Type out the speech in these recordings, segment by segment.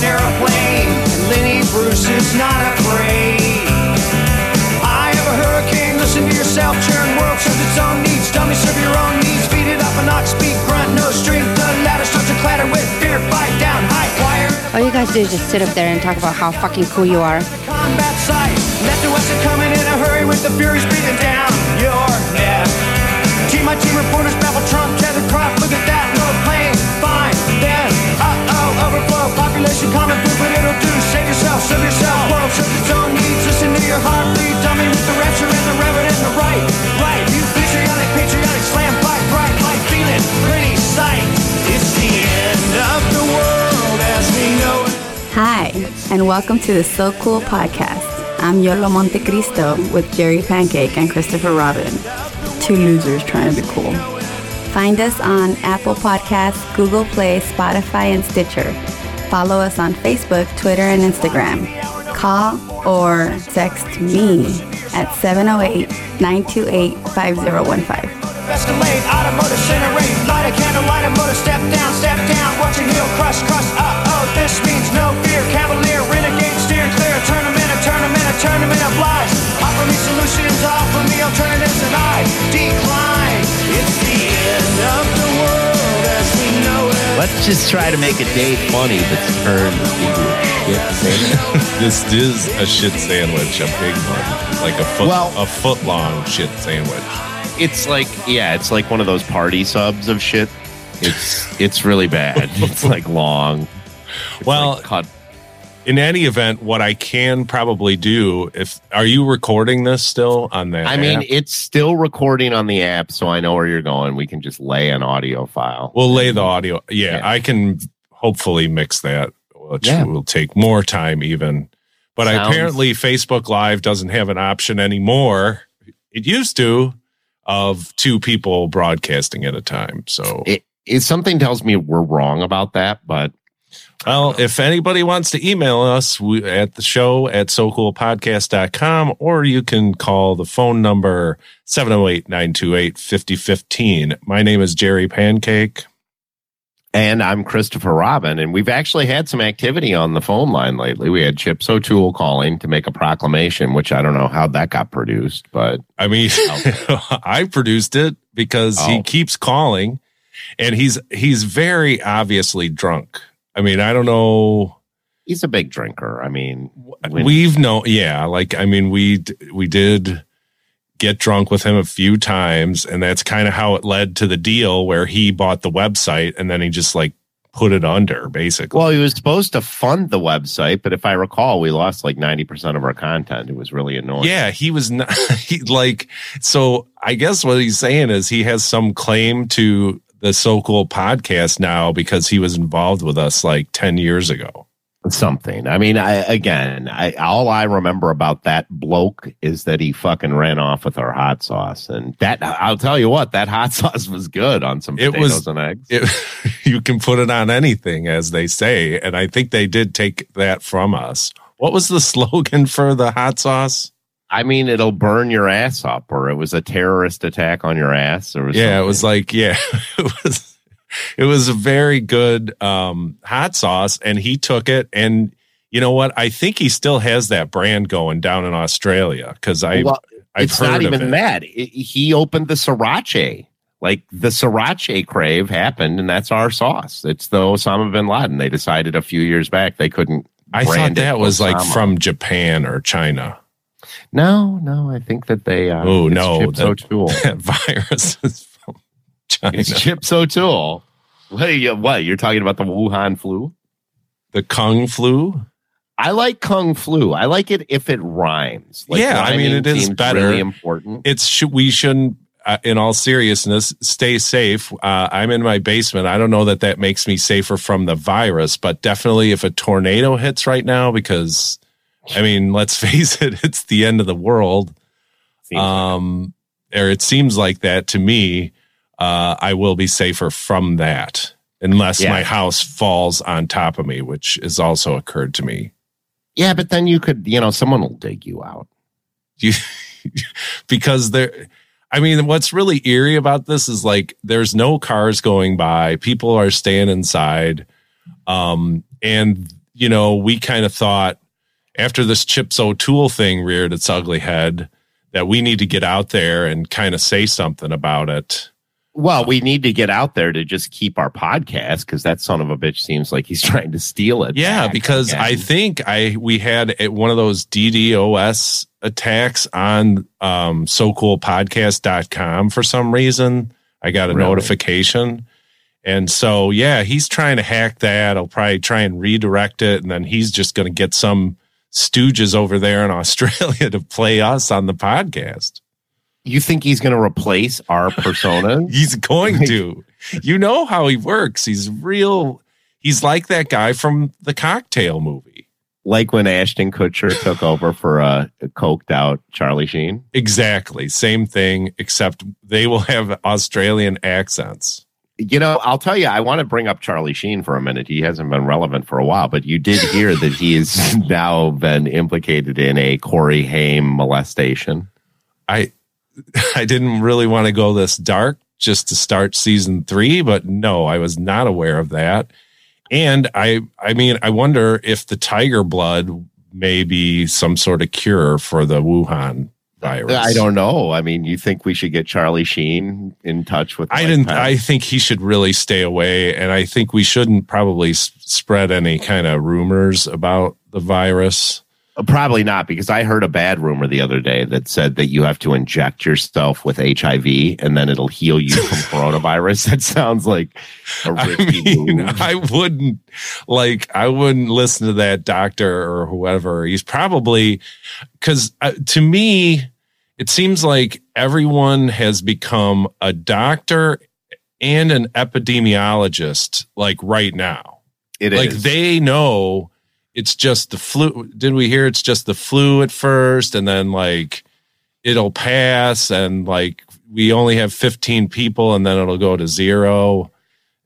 an aeroplane. Lenny Bruce is not afraid. I have a hurricane, listen to yourself, churn world serves its own needs. Dummy serve your own needs, feed it up an ox, speak, grunt, no strength. The ladder starts to clatter with fear, fight down, high wire. All you guys do is just sit up there and talk about how fucking cool you are. Combat site, left to west are coming in a hurry with the furies breathing down your neck. Team my team reporters babble population common poop, but it'll do, save yourself, serve yourself, world its own needs, listen to your heartbeat, dummy with the rapture and the reverend and the right, right, you patriotic, patriotic, slam, fight, bright, light, feeling, pretty sight, it's the end of the world as we know it. Hi, and welcome to the So Cool podcast. I'm Yolo Monte Cristo with Jerry Pancake and Christopher Robin. Two losers trying to be cool. Find us on Apple Podcasts, Google Play, Spotify, and Stitcher. Follow us on Facebook, Twitter, and Instagram. Call or text me at 708 928 5015. Escalade, automotive incinerate, light a candle, light a motor, step down, step down, watch heel crush, crush, uh-oh, this means no fear, cavalier, renegade, steer clear, a tournament, a tournament of lies, offer me solutions, offer me alternatives, and I decline, Let's just try to make a day funny that's turned into a shit sandwich. This is a shit sandwich, a big one, like a foot, Well- a foot long shit sandwich. It's like, yeah, it's like one of those party subs of shit. It's it's really bad. It's like long. It's Well, like cut. In any event, what I can probably do if are you recording this still on the? I mean, it's still recording on the app, so I know where you're going. We can just lay an audio file. we'll lay the audio. Yeah, Yeah. I can hopefully mix that, which Yeah. will take more time even. But Sounds- apparently, Facebook Live doesn't have an option anymore. It used to of two people broadcasting at a time. So It, it something tells me we're wrong about that, but Well, if anybody wants to email us we, at the show at socoolpodcast.com, or you can call the phone number 708 928 5015. My name is Jerry Pancake. And I'm Christopher Robin, and we've actually had some activity on the phone line lately. We had Chips O'Toole calling to make a proclamation, which I don't know how that got produced, but I mean, I produced it because Oh. he keeps calling and he's he's very obviously drunk. I mean, I don't know. he's a big drinker. I mean, when- We've known, yeah, like I mean, we we did get drunk with him a few times, and that's kind of how it led to the deal where he bought the website and then he just like put it under, basically. well, he was supposed to fund the website, but if I recall, we lost like 90% of our content. It was really annoying. yeah, he was not he like so. I guess what he's saying is he has some claim to the so cool podcast now because he was involved with us like ten years ago. Something. I mean, I, again, I, all I remember about that bloke is that he fucking ran off with our hot sauce. And that, I'll tell you what, that hot sauce was good on some It potatoes was- and eggs. it, you can put it on anything, as they say. And I think they did take that from us. What was the slogan for the hot sauce? I mean, it'll burn your ass up, or it was a terrorist attack on your ass. Or Yeah, it was like, yeah, it was, it was a very good um, hot sauce. And he took it. And you know what? I think he still has that brand going down in Australia because I, Well, I've it's not even it. that. It- he opened the sriracha. Like the sriracha crave happened, and that's our sauce. It's the Osama bin Laden. They decided a few years back they couldn't. I thought that was like from Japan or China. No, no. I think that they. Uh, Oh, no, Chips that- O'Toole. That virus is from China. It's Chips O'Toole. You, what? You're talking about the Wuhan flu? the Kung flu. I like Kung Flu. I like it if it rhymes. Like, Yeah, I mean, it is better. Really important. it's sh- we shouldn't uh, in all seriousness stay safe uh, i'm in my basement i don't know that that makes me safer from the virus but definitely if a tornado hits right now because i mean let's face it it's the end of the world Seems- um or it seems like that to me uh i will be safer from that unless Yeah. my house falls on top of me which has also occurred to me yeah, but then you could, you know, someone will dig you out. you because there I mean what's really eerie about this is like there's no cars going by people are staying inside um and you know, we kind of thought after this Chips O'Toole thing reared its ugly head that we need to get out there and kind of say something about it. Well, we need to get out there to just keep our podcast because that son of a bitch seems like he's trying to steal it. Yeah, because again. I think I we had one of those DDoS attacks on um socoolpodcast.com for some reason. I got a Really? notification. And so yeah, he's trying to hack that. I'll probably try and redirect it and then he's just going to get some stooges over there in Australia to play us on the podcast. you think he's going to replace our persona? He's going to. You know how he works. He's real he's like that guy from the cocktail movie. like when Ashton Kutcher took over for uh, a coked out Charlie Sheen. Exactly. Same thing, except they will have Australian accents. You know, I'll tell you, I want to bring up Charlie Sheen for a minute. He hasn't been relevant for a while, but you did hear that he has now been implicated in a Corey Haim molestation. I I didn't really want to go this dark just to start season three, but no, I was not aware of that. And I I mean, I wonder if the tiger blood may be some sort of cure for the Wuhan virus. I don't know. I mean, you think we should get Charlie Sheen in touch with? I didn't. I think he should really stay away, and I think we shouldn't probably s- spread any kind of rumors about the virus. Probably not, because I heard a bad rumor the other day that said that you have to inject yourself with HIV and then it'll heal you from coronavirus. That sounds like a I risky mean, move. I wouldn't like. I wouldn't listen to that doctor or whoever. He's probably because uh, to me, it seems like everyone has become a doctor and an epidemiologist. Like right now, It is. like they know it's just the flu. Did we hear it's just the flu at first, and then like it'll pass, and like we only have fifteen people, and then it'll go to zero.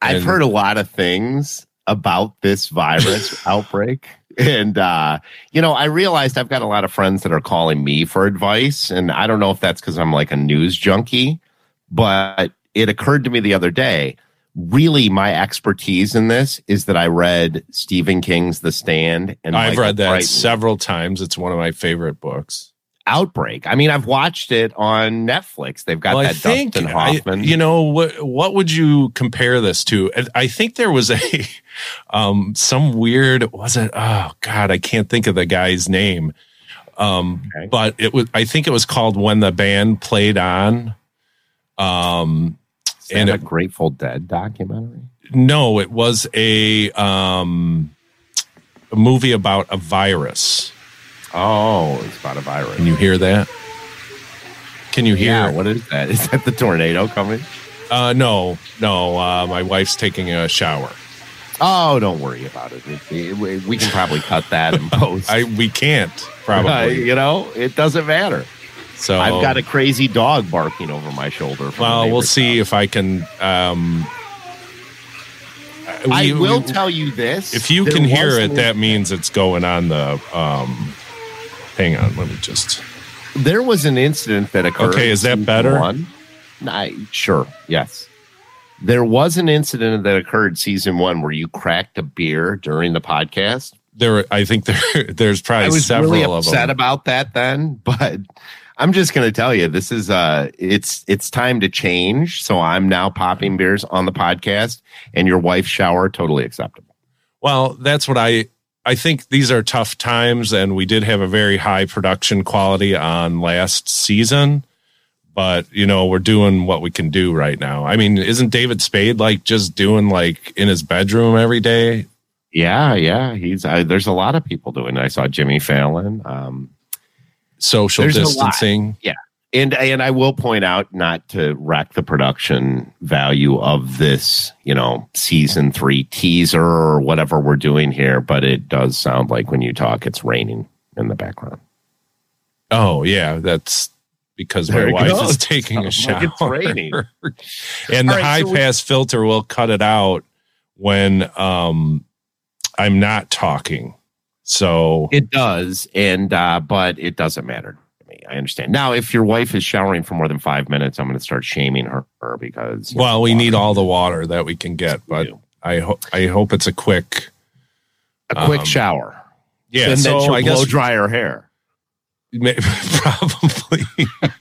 I've and- heard a lot of things about this virus outbreak. And, uh, you know, I realized I've got a lot of friends that are calling me for advice. And I don't know if that's because I'm like a news junkie, but it occurred to me the other day. Really, my expertise in this is that I read Stephen King's The Stand and I've read that Crichton's several times. It's one of my favorite books. Outbreak. I mean, I've watched it on Netflix. They've got Well, I that think Dustin I- Hoffman. you know what? What would you compare this to? I think there was a um some weird. Was it? Oh God, I can't think of the guy's name. Um, Okay. but it was. I think it was called when the band played on. Um, Is that and a it- Grateful Dead documentary. no, it was a um a movie about a virus. Oh, it's about a virus. Can you hear that? Can you hear? Yeah, what is that? Is that the tornado coming? Uh, no, no. Uh, my wife's taking a shower. Oh, don't worry about it. It- it- we can probably cut that in post. I we can't Uh, probably. you know, it doesn't matter. So I've got a crazy dog barking over my shoulder. Well, we'll see house. if I can. Um, I will we- tell you this: If you can hear it, that means it's going on the. Um, hang on, let me just. there was an incident that occurred. Okay, is that better? One. Nah, sure, yes. There was an incident that occurred season one where you cracked a beer during the podcast. There, I think there. There's probably I was several really upset about that then, but I'm just going to tell you this is uh it's it's time to change. So I'm now popping beers on the podcast and your wife's shower totally acceptable. Well, that's what I I think these are tough times and we did have a very high production quality on last season. But, you know, we're doing what we can do right now. I mean, isn't David Spade like just doing like in his bedroom every day? Yeah, yeah, he's uh, there's a lot of people doing it. I saw Jimmy Fallon. Um Social There's distancing. and and I will point out not to wreck the production value of this, you know, season 3 teaser or whatever we're doing here, but it does sound like when you talk it's raining in the background. Oh, yeah, that's because There my wife goes. is taking a shower. It's raining. and the right, high so we- pass filter will cut it out when um I'm not talking. So It does, and uh, but it doesn't matter to me. I understand. Now, if your wife is showering for more than five minutes, I'm going to start shaming her, her because know, well, we water. need all the water that we can get, but. I hope I hope it's a quick A quick Um, shower. Yeah, and so then she'll I blow guess dry her hair. Probably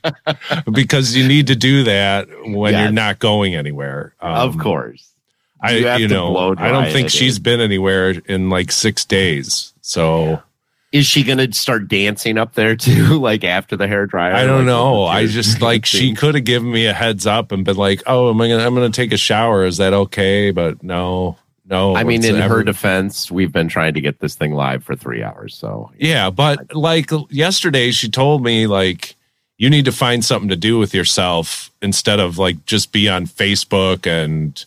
because you need to do that when Yes. you're not going anywhere. of Um, course. I You have you know I don't think she's been anywhere in like six days. So Is she going to start dancing up there too, like after the hair dryer? I don't Like, know. I just like she could have given me a heads up and been like, "Oh, am I gonna? I'm gonna take a shower. Is that okay?" But no, no. I mean, in her defense, we've been trying to get this thing live for three hours. So Yeah, but like yesterday, she told me like you need to find something to do with yourself instead of like just be on Facebook and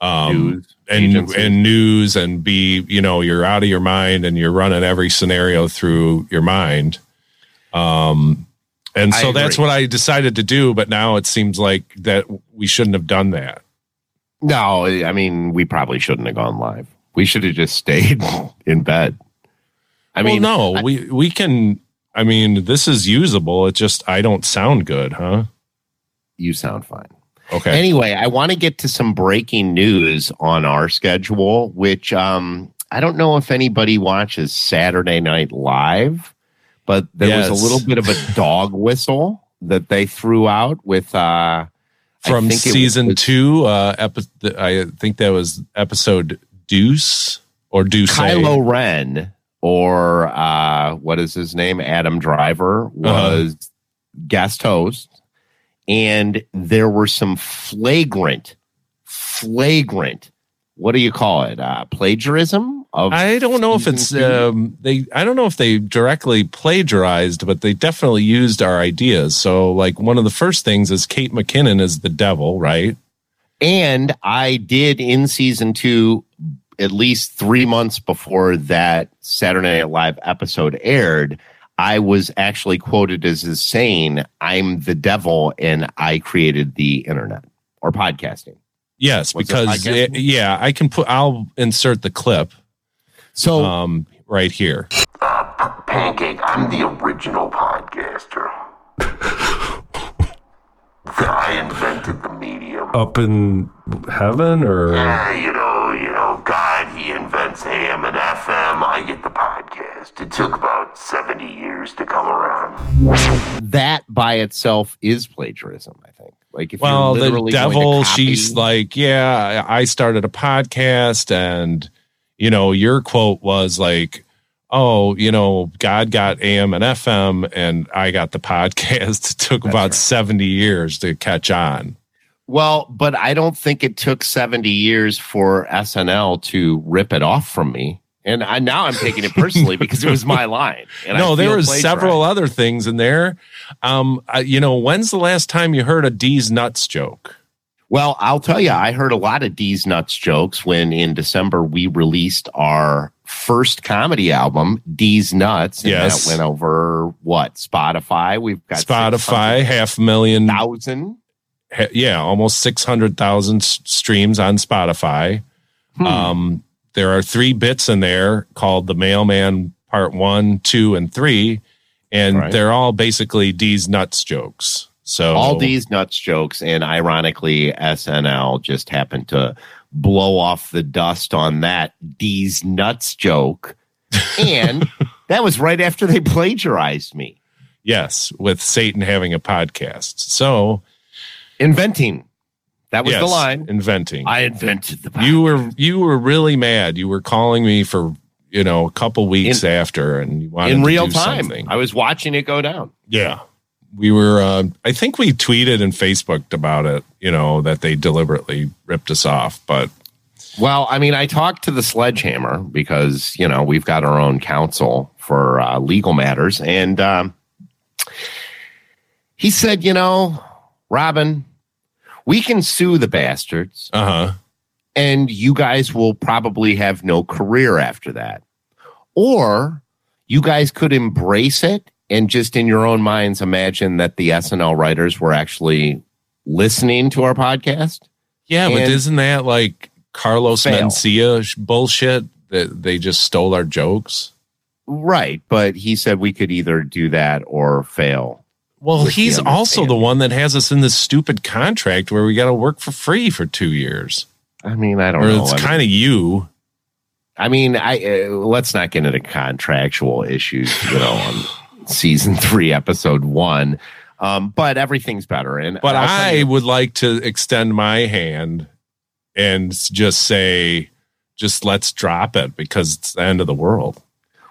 um News, and agencies. and news and be you know you're out of your mind and you're running every scenario through your mind. Um, and so that's what I decided to do. But now it seems like that we shouldn't have done that. no, I mean, we probably shouldn't have gone live. We should have just stayed in bed. I mean, well, no, we we can. I mean, this is usable. It just I don't sound good, huh? you sound fine. Okay. Anyway, I want to get to some breaking news on our schedule, which um, I don't know if anybody watches Saturday Night Live, but there was a little bit of a dog whistle that they threw out with uh, from season was- two. Uh, epi- I think that was episode Deuce or Deuce. Kylo Ren or uh, what is his name? Adam Driver was guest host, and there were some flagrant, flagrant. What do you call it? Uh, plagiarism of. I don't know if it's um, they. I don't know if they directly plagiarized, but they definitely used our ideas. So, like one of the first things is Kate McKinnon is the devil, right? and I did in season two, at least three months before that Saturday Night Live episode aired. I was actually quoted as, as saying, "I'm the devil, and I created the internet or podcasting." Yes, Was because podcasting? it- yeah, I can put. I'll insert the clip So um, right here. Pancake, I'm the original podcaster. I invented the medium. Up in heaven or Yeah, you that by itself is plagiarism. I think. Like if well, the devil, she's like, yeah, I started a podcast, and you know, your quote was like, oh, you know, God got AM and FM, and I got the podcast. It took about right. seventy years to catch on. Well, but I don't think it took 70 years for SNL to rip it off from me. And I, now I'm taking it personally because it was my line. And I no, there was several other things in there. Um, you know, when's the last time you heard a D's nuts joke? Well, I'll tell you, I heard a lot of D's Nuts jokes when in December we released our first comedy album, D's Nuts. And Yes. that went over what? Spotify. We've got Spotify, half million, thousand. ha- yeah, almost six hundred thousand streams on Spotify. Hmm. Um, there are three bits in there called the Mailman Part One, Two, and Three, and Right. they're all basically D's nuts jokes. So all these nuts jokes and ironically snl just happened to blow off the dust on that d's nuts joke and that was right after they plagiarized me yes, with Satan having a podcast. So inventing that was yes, the line inventing. i invented the you were you were really mad. You were calling me for you know a couple weeks In- after, and you wanted in to real do time something. i was watching it go down Yeah. We were, uh, I think we tweeted and Facebooked about it, you know, that they deliberately ripped us off. But well i mean i talked to the sledgehammer because you know we've got our own counsel for uh, legal matters and um, he said you know robin we can sue the bastards uh huh. and you guys will probably have no career after that. Or you guys could embrace it and just in your own minds imagine that the SNL writers were actually listening to our podcast. Yeah, but isn't that like Carlos Fail. Mencia bullshit that they just stole our jokes? Right. But he said we could either do that or fail. Well, he's also the one that has us in this stupid contract where we got to work for free for two years. I mean, I don't Or know. it's I mean, kind of you. I mean, I uh, let's not get into contractual issues, you know, on season three, episode one. Um, but everything's better. And But I you- would like to extend my hand and just say, just let's drop it because it's the end of the world.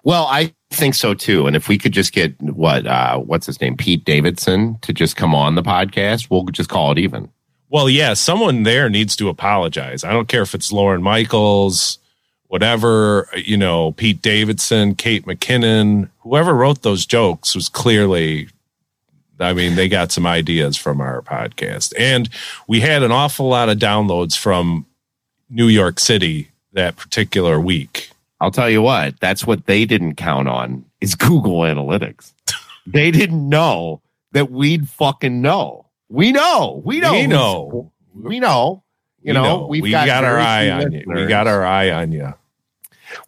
well, I think so too. And if we could just get what uh, what's his name, Pete Davidson, to just come on the podcast, we'll just call it even. Well, yeah, someone there needs to apologize. I don't care if it's Lorne Michaels, whatever, you know, Pete Davidson, Kate McKinnon, whoever wrote those jokes was clearly, I mean, they got some ideas from our podcast. And we had an awful lot of downloads from New York City that particular week. I'll tell you what, that's what they didn't count on is Google Analytics. they didn't know that we'd fucking know. We know. We know. We know. We know. You We know, we've we got, got, our eye on you. We got our eye on you.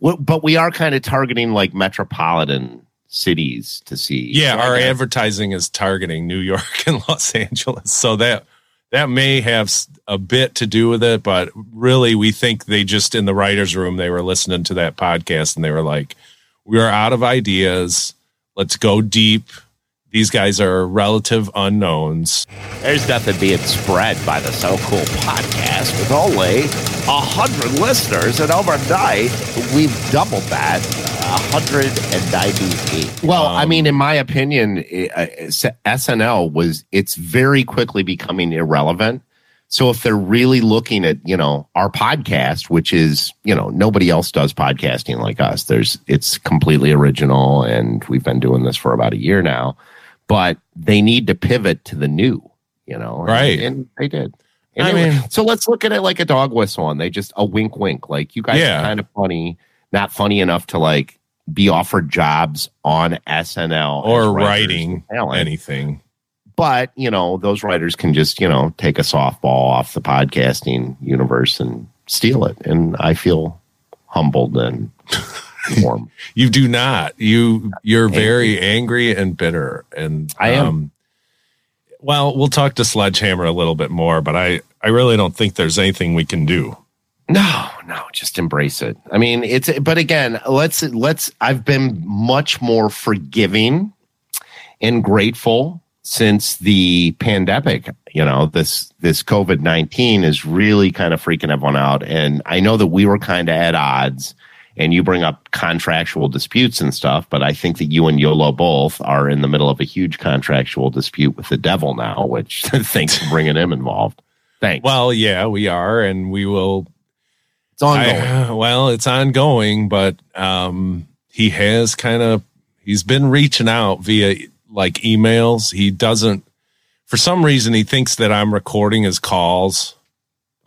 Well, but we are kind of targeting like metropolitan cities to see. Yeah, So our advertising is targeting New York and Los Angeles, so that that may have a bit to do with it. But really, we think they just in the writers' room they were listening to that podcast and they were like, "We are out of ideas. Let's go deep." These guys are relative unknowns. There's nothing being spread by the So Cool podcast with only a hundred listeners, and overnight we've doubled that, hundred and ninety-eight. Well, I Um, mean, in my opinion, i- uh, SNL was it's very quickly becoming irrelevant. So if they're really looking at you know our podcast, which is you know nobody else does podcasting like us. There's it's completely original, and we've been doing this for about a year now. But they need to pivot to the new, you know, Right. And they did. I Anyway, mean- so let's look at it like a dog whistle, and they just a wink, wink. Like you guys Yeah. are kind of funny, not funny enough to like be offered jobs on SNL Or writing anything. but you know those writers can just you know take a softball off the podcasting universe and steal it and i feel humbled and warm You do not. You you're very angry and bitter. And I am. um, well, we'll talk to Sledgehammer a little bit more, but I I really don't think there's anything we can do. No no just embrace it. I mean it's but again let's let's i've been much more forgiving and grateful since the pandemic you know this this covid-19 is really kind of freaking everyone out. And i know that we were kind of at odds and you bring up contractual disputes and stuff but i think that you and yolo both are in the middle of a huge contractual dispute with the devil now which thanks for bringing him involved. Thanks. Well, yeah, we are, and we will. It's ongoing I, well, it's ongoing, but um, he has kind of he's been reaching out via like emails. He doesn't, for some reason, he thinks that I'm recording his calls,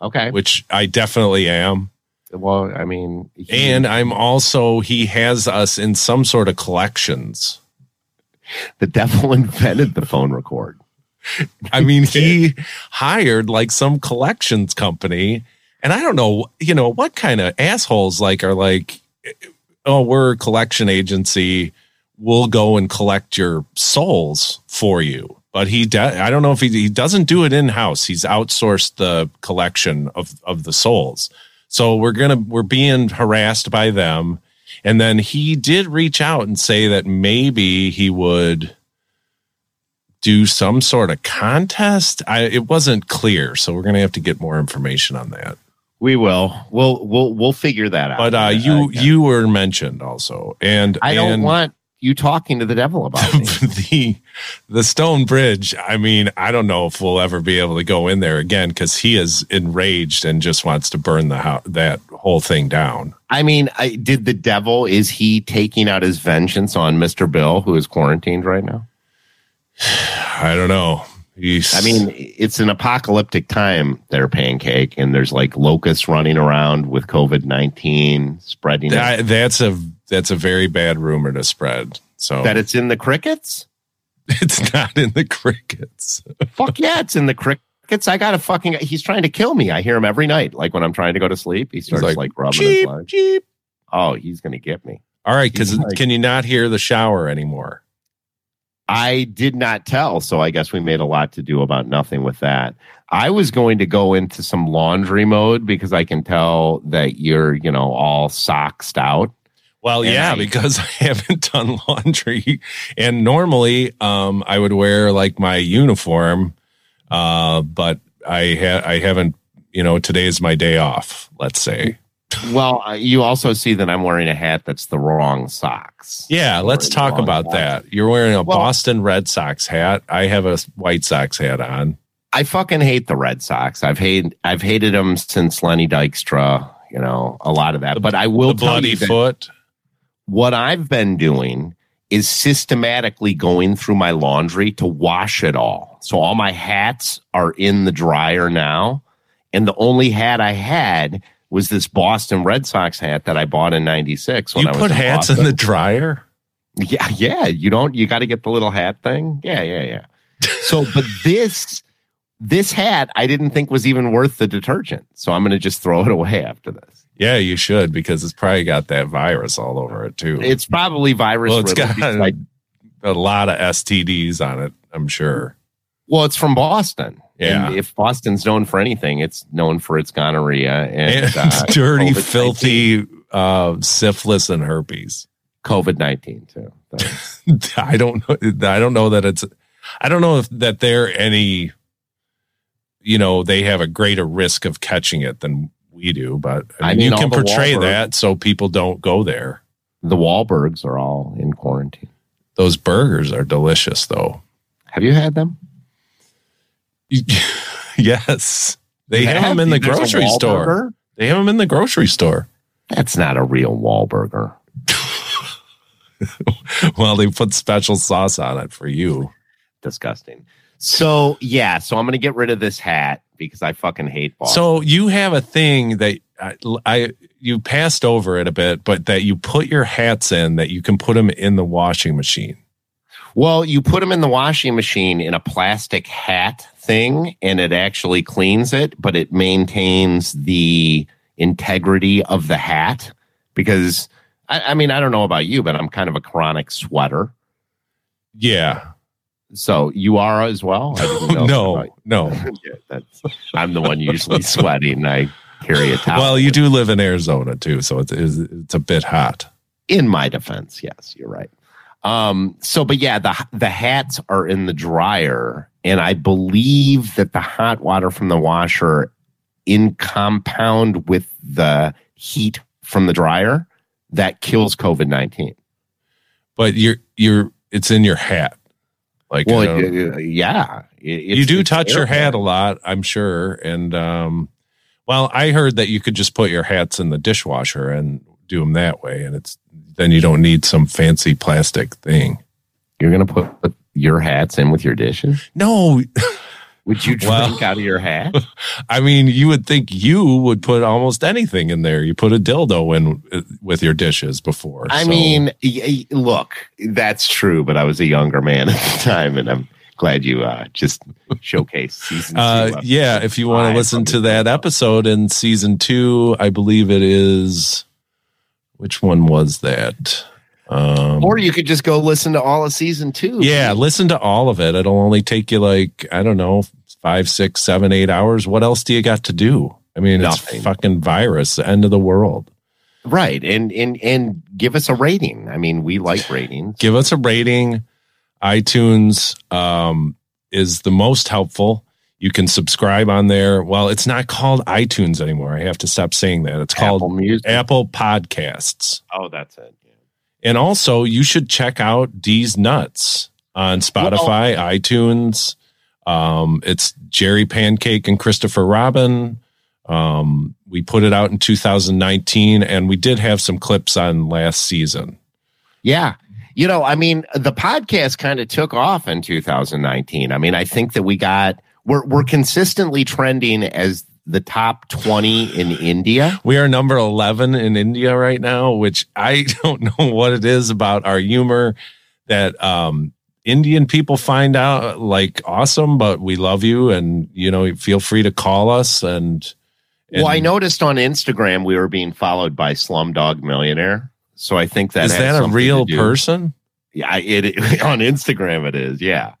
okay which I definitely am. well i mean he- And I'm also he has us in some sort of collections. the devil invented the phone record I mean, he hired like some collections company, and I don't know, you know, what kind of assholes like are like, eh, oh, we're a collection agency. We'll go and collect your souls for you. But he, de- I don't know if he, he doesn't do it in house. He's outsourced the collection of, of the souls. So we're to, we're being harassed by them. And then he did reach out and say that maybe he would do some sort of contest. I, it wasn't clear, so we're going to have to get more information on that. We will we'll we'll we'll figure that out But uh, you you were mentioned also, and i don't and want you talking to the devil about me the the Stone Bridge. I mean, I don't know if we'll ever be able to go in there again because he is enraged and just wants to burn the house, that whole thing down. i mean I, did the devil is he taking out his vengeance on mr bill who is quarantined right now I don't know. He's, i mean it's an apocalyptic time there pancake and there's like locusts running around with covid-19 spreading that, that's a that's a very bad rumor to spread. So that it's in the crickets it's not in the crickets. Fuck yeah, it's in the crickets. I got a fucking. He's trying to kill me. I hear him every night. Like when I'm trying to go to sleep, he starts like, like, rubbing his Jeep, leg. jeep. Oh, he's gonna get me. All right, because like- can you not hear the shower anymore? I did not tell, so I guess we made a lot to do about nothing with that. I was going to go into some laundry mode because I can tell that you're, you know, all socked out. Well, And yeah, I- because I haven't done laundry, and normally um, I would wear like my uniform, uh, but I ha- I haven't. You know, today is my day off. Let's say. Well, you also see that I'm wearing a hat that's the wrong socks. Yeah, let's talk about hat. that. You're wearing a Well- Boston Red Sox hat. I have a White Sox hat on. I fucking hate the Red Sox. I've hated I've hated them since Lenny Dykstra. You know, a lot of that. but I will the bloody foot. what I've been doing is systematically going through my laundry to wash it all. So all my hats are in the dryer now. And the only hat I had was this Boston Red Sox hat that I bought in 96 when You I was put in hats in the dryer. Yeah, yeah. You don't you got to get the little hat thing. Yeah, yeah, yeah. So, but this this hat I didn't think was even worth the detergent. So I'm going to just throw it away after this. Yeah, you should because it's probably got that virus all over it too. It's probably virus well, it's riddled got a lot of STDs on it. I'm sure. Well, it's from Boston. Yeah. And if Boston's known for anything, it's known for its gonorrhea and, And uh, dirty, COVID-19 filthy uh, syphilis and herpes. COVID nineteen too. I don't know. I don't know that it's. I don't know if that they're any. You know, they have a greater risk of catching it than we do, but I I mean, mean, you can portray Wahlberg- that so people don't go there. the Wahlbergs are all in quarantine. Those burgers are delicious, though. Have you had them? yes, they have them in the grocery store. Wahlburger? They have them in the grocery store. That's not a real Wahlburger. Well, they put special sauce on it for you. Disgusting. So yeah, so I'm gonna get rid of this hat because I fucking hate Boston. So you have a thing that I, I you passed over it a bit, but that you put your hats in that you can put them in the washing machine. Well, you put them in the washing machine in a plastic hat thing, and it actually cleans it, but it maintains the integrity of the hat because I, I mean, I don't know about you, but I'm kind of a chronic sweater. Yeah. So you are as well. I didn't know no, no. Yeah, that's, I'm the one usually sweating. I carry a towel. Well, you do live in Arizona too, so it's, it's a bit hot. in my defense, yes, you're right. Um, so, but yeah, the the hats are in the dryer, and I believe that the hot water from the washer, in compound with the heat from the dryer, that kills COVID nineteen. But you're you're it's in your hat. Like Well, you, know, yeah, it- you do touch your hat a lot, I'm sure. And um, well, I heard that you could just put your hats in the dishwasher and do them that way, and it's then you don't need some fancy plastic thing. You're gonna put, put your hats in with your dishes. No, Would you drink Well- out of your hat? I mean, you would think you would put almost anything in there. You put a dildo in uh, with your dishes before. I so- mean, look, that's true, but I was a younger man at the time, and I'm glad you uh, just showcased season two. uh, yeah, if you want to listen to that episode in season two, I believe it is. Which one was that? Um, Or you could just go listen to all of season two. yeah, listen to all of it. It'll only take you like I don't know five, six, seven, eight hours. What else do you got to do? I mean, Nothing. it's fucking virus, end of the world. right. And and and give us a rating. I mean, we like ratings. give us a rating. iTunes um, is the most helpful. You can subscribe on there. Well, it's not called iTunes anymore. I have to stop saying that. It's called Apple Music. Apple Podcasts. Oh, that's it. Yeah. And also, you should check out D's Nuts on Spotify, iTunes. Um, it's Jerry Pancake and Christopher Robin. Um, we put it out in 2019, and we did have some clips on last season. Yeah. You know, I mean, the podcast kind of took off in 2019. I mean, I think that we got we're we're consistently trending as the top 20 in India. We are number 11 in India right now, which I don't know what it is about our humor that um, Indian people find out like awesome, but we love you and, you know, feel free to call us. And, and well, I noticed on Instagram we were being followed by Slumdog Millionaire. So I think that is that a real person? Yeah, it, it on Instagram it is. Yeah,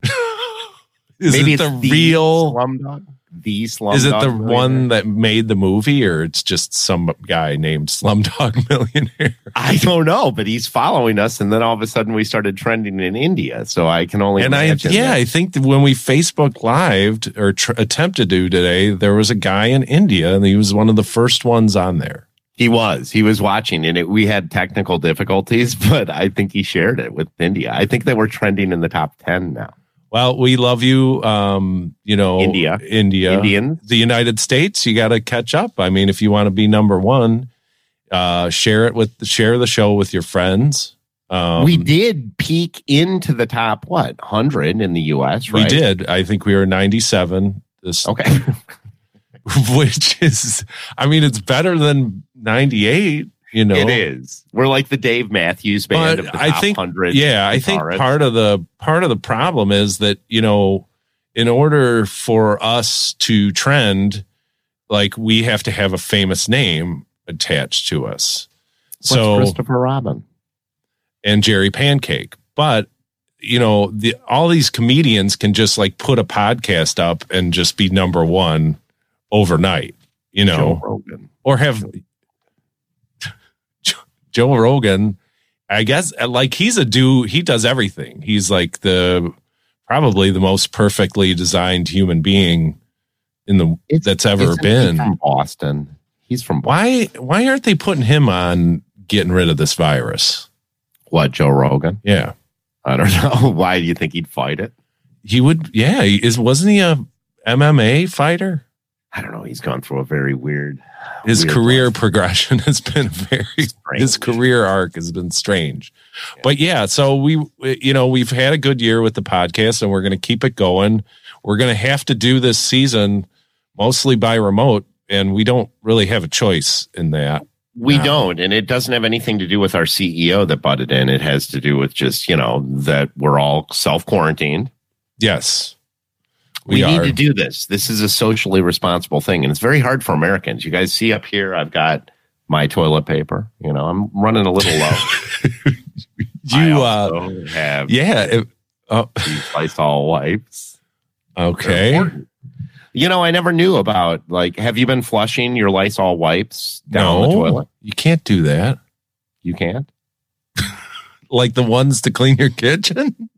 Is maybe it it's the real? Slumdog. The Slumdog. Is it the Millionaire? one that made the movie, or it's just some guy named Slumdog Millionaire? I don't know, but he's following us, and then all of a sudden we started trending in India. So I can only and I, yeah, that- I think that when we Facebook lived or tr- attempted to do today, there was a guy in India, and he was one of the first ones on there. he was he was watching, and it, we had technical difficulties, but I think he shared it with India. I think that we're trending in the top ten now. Well, we love you. Um, you know, India. India, Indians. the United States. You got to catch up. I mean, if you want to be number one, uh, share it with share the show with your friends. Um, we did peak into the top what hundred in the U.S. we did. I think we were ninety seven. This, Okay. which is, I mean, it's better than ninety eight. You know, It is. We're like the Dave Matthews band But of the I top think, hundred. yeah, I think part of the part of the problem is that you know, in order for us to trend, like we have to have a famous name attached to us. What's so Christopher Robin. and Jerry Pancake, but you know, the all these comedians can just like put a podcast up and just be number one overnight. You know, Joe Rogan. or have Joe Rogan. I guess uh, like he's a do. He does everything. He's like the probably the most perfectly designed human being in the It's- that's ever been. from Boston. He's from Boston. Why why aren't they putting him on getting rid of this virus? What, Joe Rogan? Yeah, I don't know. Why do you think he'd fight it? he would. Yeah, he is wasn't he a MMA fighter? I don't know. He's gone through a very weird. His weird career life. progression has been very Strange. his career arc has been strange. But yeah, so we you know, we've had a good year with the podcast and we're going to keep it going. We're going to have to do this season mostly by remote and we don't really have a choice in that. We No. don't, and it doesn't have anything to do with our CEO that butted in. It has to do with just you know that we're all self quarantined. Yes. We, We, need to do this. This is a socially responsible thing, and it's very hard for Americans. You guys see up here, I've got my toilet paper. You know, I'm running a little low. you uh have yeah, it, oh, these Lysol wipes. Okay. You know, I never knew about like. Have you been flushing your Lysol wipes down no, the toilet? You can't do that. You can't. Like the ones to clean your kitchen?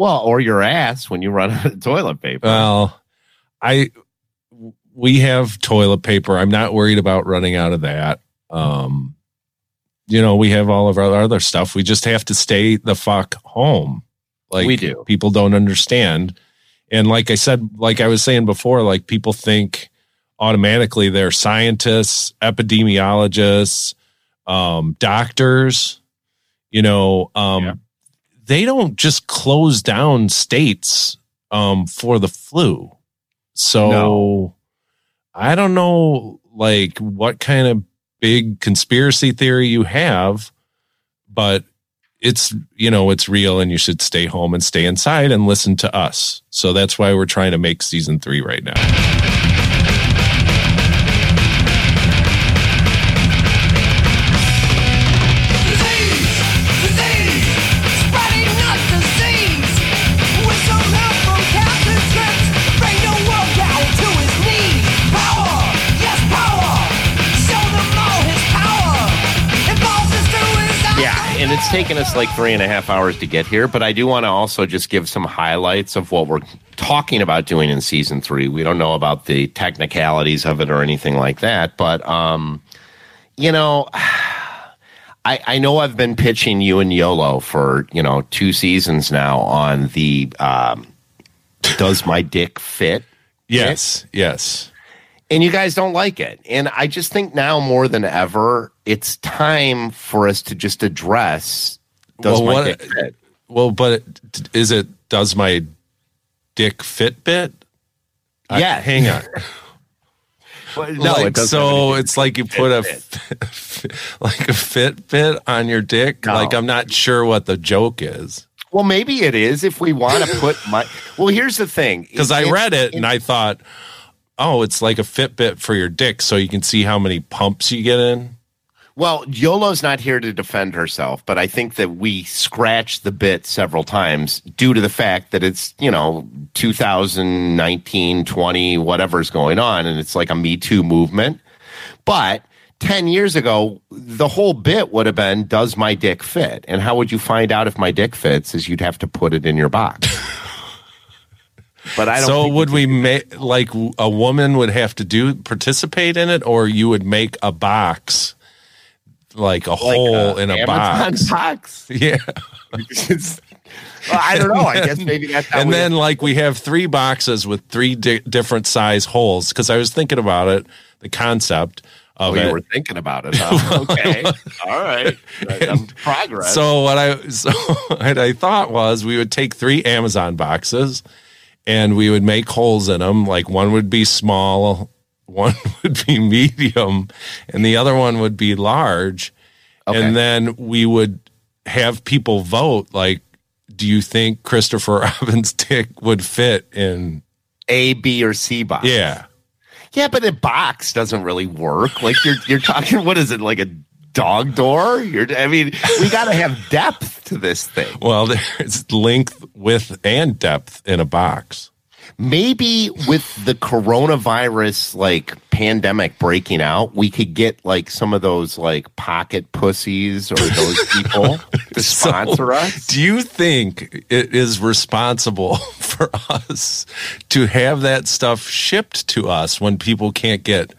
Well, or your ass when you run out of toilet paper. Well, I we have toilet paper. I'm not worried about running out of that. Um, you know, we have all of our other stuff. We just have to stay the fuck home. Like We do. People don't understand. And like I said, like I was saying before, like people think automatically they're scientists, epidemiologists, um, doctors, you know, um, Yeah. They don't just close down states um, for the flu. So No. I don't know, like what kind of big conspiracy theory you have, but it's you know it's real, and you should stay home and stay inside and listen to us. So that's why we're trying to make season three right now. And it's taken us like three and a half hours to get here, but I do want to also just give some highlights of what we're talking about doing in season three. We don't know about the technicalities of it or anything like that, but um, you know, I, I know I've been pitching you and YOLO for you know two seasons now on the um, does my dick fit Yes, yes. And you guys don't like it. And I just think now more than ever, it's time for us to just address does Well, my what- dick fit? Well, but is it does my dick Fitbit? I- Yeah. hang on. Well, like, doesn't so it's like you put a like a Fitbit on your dick. No. Like I'm not sure what the joke is Well, maybe it is if we want to put my. Well, here's the thing. because I It's- read it and I thought, oh, it's like a Fitbit for your dick, so you can see how many pumps you get in. Well, Yolo's not here to defend herself, but I think that we scratched the bit several times due to the fact that it's, you know, 2019, 20, whatever's going on, and it's like a Me Too movement. But 10 years ago, the whole bit would have been, Does my dick fit? And how would you find out if my dick fits? Is you'd have to put it in your box. But I don't So think would we make like a woman would have to do participate in it, or you would make a box, like a like hole in a Amazon box? box. Yeah, well, I don't know. I guess maybe that's how and we- then like we have three boxes with three di- different size holes. Because I was thinking about it, the concept of Oh, it. you were thinking about it. Huh? okay. All right. Um, progress. So what I so what I thought was we would take three Amazon boxes and we would make holes in them. Like one would be small, one would be medium, and the other one would be large. Okay. And then we would have people vote. Like, do you think Christopher Robin's dick would fit in? A, B, or C box. Yeah. Yeah, but a box doesn't really work. Like you're you're talking. What is it? Like a dog door? You're. I mean, we got to have depth to this thing. Well, there's length, width, and depth in a box. Maybe with the coronavirus like pandemic breaking out, we could get like some of those like pocket pussies or those people to sponsor us. Do you think it is responsible for us to have that stuff shipped to us when people can't get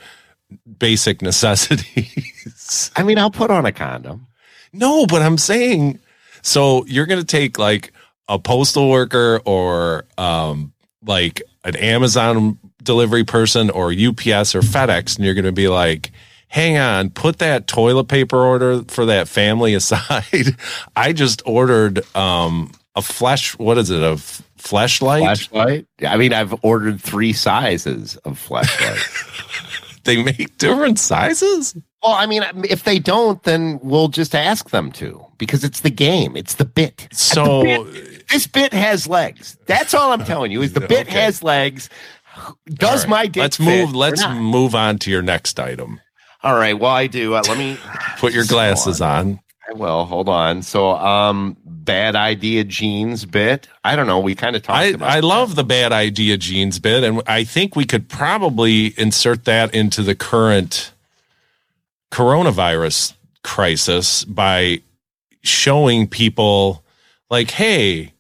basic necessities? I mean, I'll put on a condom. no, but I'm saying so you're going to take like a postal worker or um like an Amazon delivery person or UPS or FedEx and you're going to be like Hang on, put that toilet paper order for that family aside. I just ordered um a flesh what is it? A f- fleshlight? Flashlight. Yeah, I mean, I've ordered three sizes of flashlight. They make different sizes? well, I mean, if they don't, then we'll just ask them to because it's the game. It's the bit. So The bit- this bit has legs. That's all I'm telling you. Is the bit Okay. has legs? Does right, my dick? Let's move let's move on to your next item. All right. Well, I do. Uh, let me Put your glasses on. I will. Hold on. So, um, bad idea jeans bit. I don't know. We kind of talked I, about. I love the bad idea jeans bit, and I think we could probably insert that into the current coronavirus crisis by showing people, like, hey,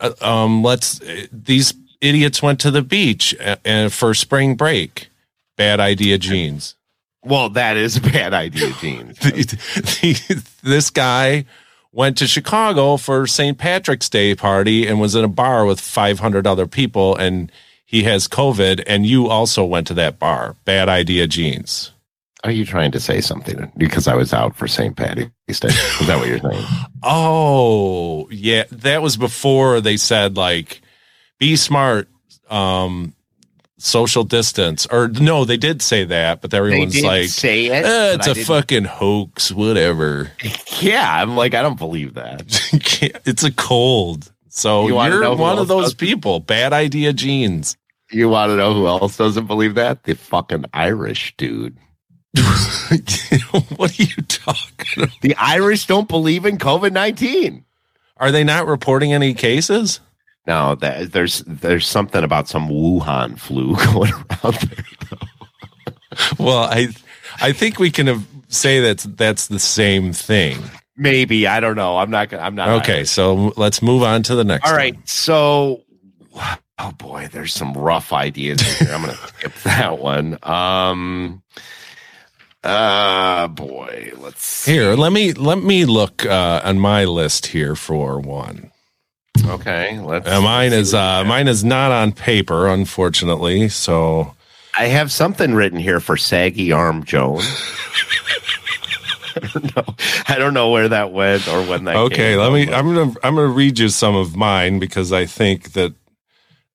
uh, um, let's these idiots went to the beach uh, uh, for spring break. Bad idea jeans. Well, that is a bad idea jeans. this guy went to Chicago for St. Patrick's Day party and was in a bar with 500 other people and he has COVID and you also went to that bar. Bad idea jeans. Are you trying to say something? Because I was out for St. Patty's Day. Is that what you're saying? Oh, yeah, that was before they said like be smart um social distance or no, they did say that, but everyone's like say it. "Eh, it's a fucking hoax, whatever. Yeah, I'm like, I don't believe that. it's a cold. So you you're know one of those does- people. Bad idea jeans. You want to know who else doesn't believe that? The fucking Irish dude. what are you talking about? The Irish don't believe in COVID nineteen. Are they not reporting any cases? No, that, there's there's something about some Wuhan flu going around there. Well, I I think we can say that's that's the same thing. Maybe I don't know. I'm not. gonna I'm not. Okay, so let's move on to the next. All right. one. So, oh boy, there's some rough ideas here. I'm gonna skip that one. Um. Uh boy, let's see. Here, let me let me look uh, on my list here for one. Okay, let's. Uh, mine let's is see what we uh, mine is not on paper, unfortunately. So I have something written here for Saggy Arm Joan. I don't know. I don't know where that went or when that. okay, came let me. but- I'm gonna I'm gonna read you some of mine because I think that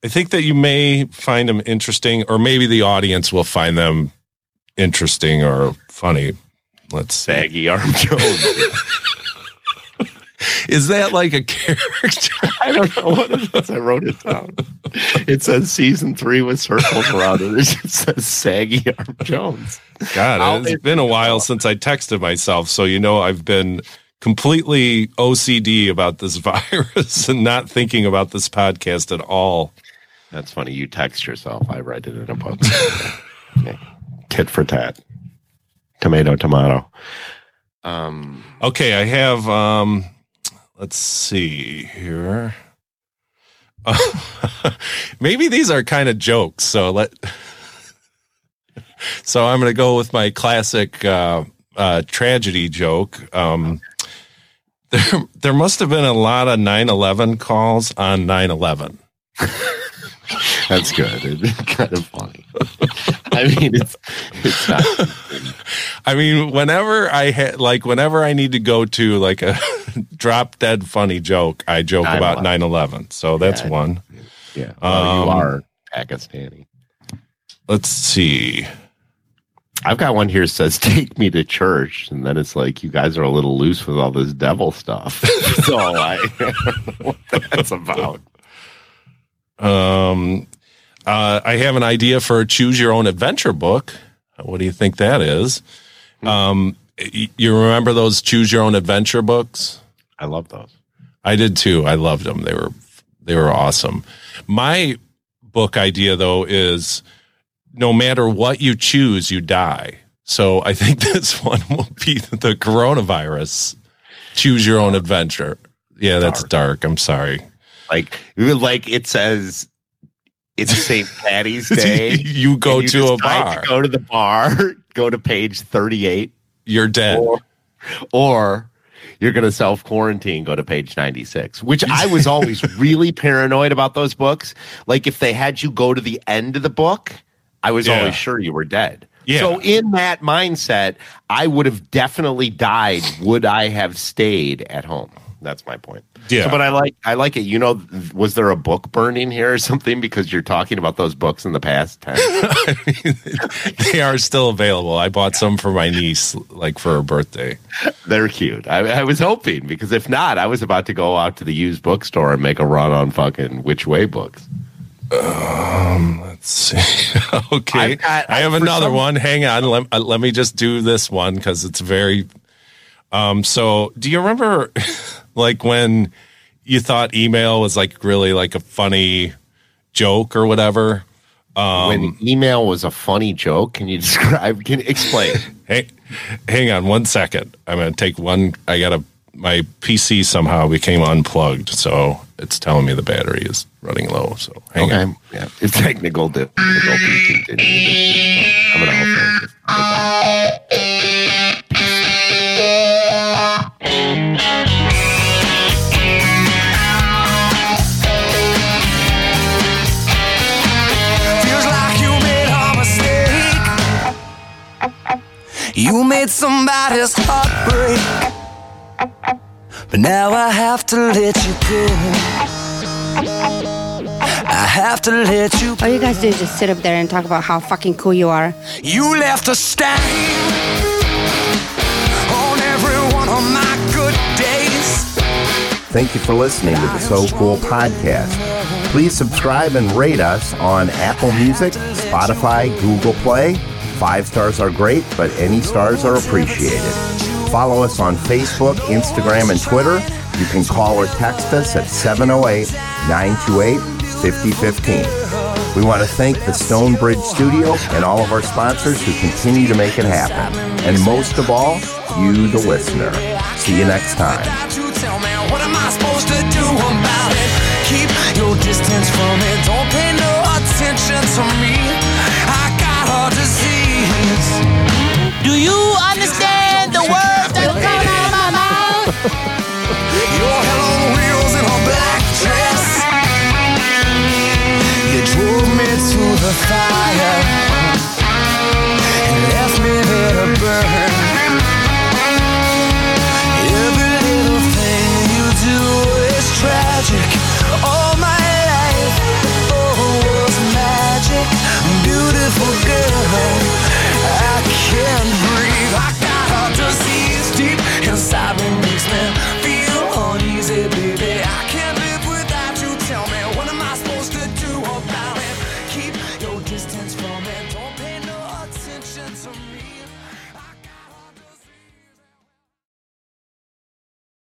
I think that you may find them interesting, or maybe the audience will find them interesting or funny. Let's see. Saggy Arm Joan. Is that like a character? I don't know what it is. I wrote it down. It says season three with circles around it. It just says saggy arm Jones. God, it's been a while since I texted myself, so you know I've been completely OCD about this virus and not thinking about this podcast at all. That's funny. You text yourself. I write it in a book. okay. Tit for tat. Tomato, tomato. Um, Okay, I have um let's see here. maybe these are kind of jokes, so let So I'm going to go with my classic uh uh tragedy joke. Um there there must have been a lot of 9/11 calls on 9/11. that's good. It's kind of funny. I mean, it's it's not. I mean, whenever I had like whenever I need to go to like a drop dead funny joke, I joke about 9/11. So that's Yeah. one. Yeah, well, you Um, are Pakistani. Let's see. I've got one here that says "Take me to church," and then it's like you guys are a little loose with all this devil stuff. so I, I don't know what that's about. Um, uh, I have an idea for a choose your own adventure book. What do you think that is? Um, you remember those choose your own adventure books? I love those. I did too. I loved them. They were they were awesome. My book idea though is no matter what you choose, you die. So I think this one will be the coronavirus. Choose your own adventure. Yeah, that's dark. I'm sorry. Like, like it says, it's St. Patty's Day. you go and to a bar. go to the bar. Go to page thirty-eight, You're dead. or, or you're going to self quarantine. Go to page ninety-six. Which I was always really paranoid about those books. Like if they had you go to the end of the book, I was Yeah. always sure you were dead. Yeah. So in that mindset, I would have definitely died. Would I have stayed at home? That's my point. Yeah. So, but I like I like it. You know, was there a book burning here or something? Because you're talking about those books in the past tense. they are still available. I bought some for my niece, like for her birthday. They're cute. I, I was hoping because if not, I was about to go out to the used bookstore and make a run on fucking which way books. Let's see. okay, got- I have another some- one. Hang on. Let, uh, let me just do this one because it's very. Um. So, do you remember, like when you thought email was like really like a funny joke or whatever? Um, when email was a funny joke, can you describe? Can you explain? Hey, hang on one second. I'm gonna take one. I gotta. My PC somehow became unplugged, so it's telling me the battery is running low. So hang on. yeah, it's technical difficulty. I'm gonna just. You made somebody's heart break. But now I have to let you go. I have to let you All you guys do is just sit up there and talk about how fucking cool you are. You left a stain on every one of my good days. Thank you for listening to the So Cool podcast. Please subscribe and rate us on Apple Music, Spotify, Google Play. Five stars are great, but any stars are appreciated. Follow us on Facebook, Instagram, and Twitter. You can call or text us at 708 928 5015. We want to thank the Stone Bridge Studio and all of our sponsors who continue to make it happen. And most of all, you, the listener. See you next time. sobbing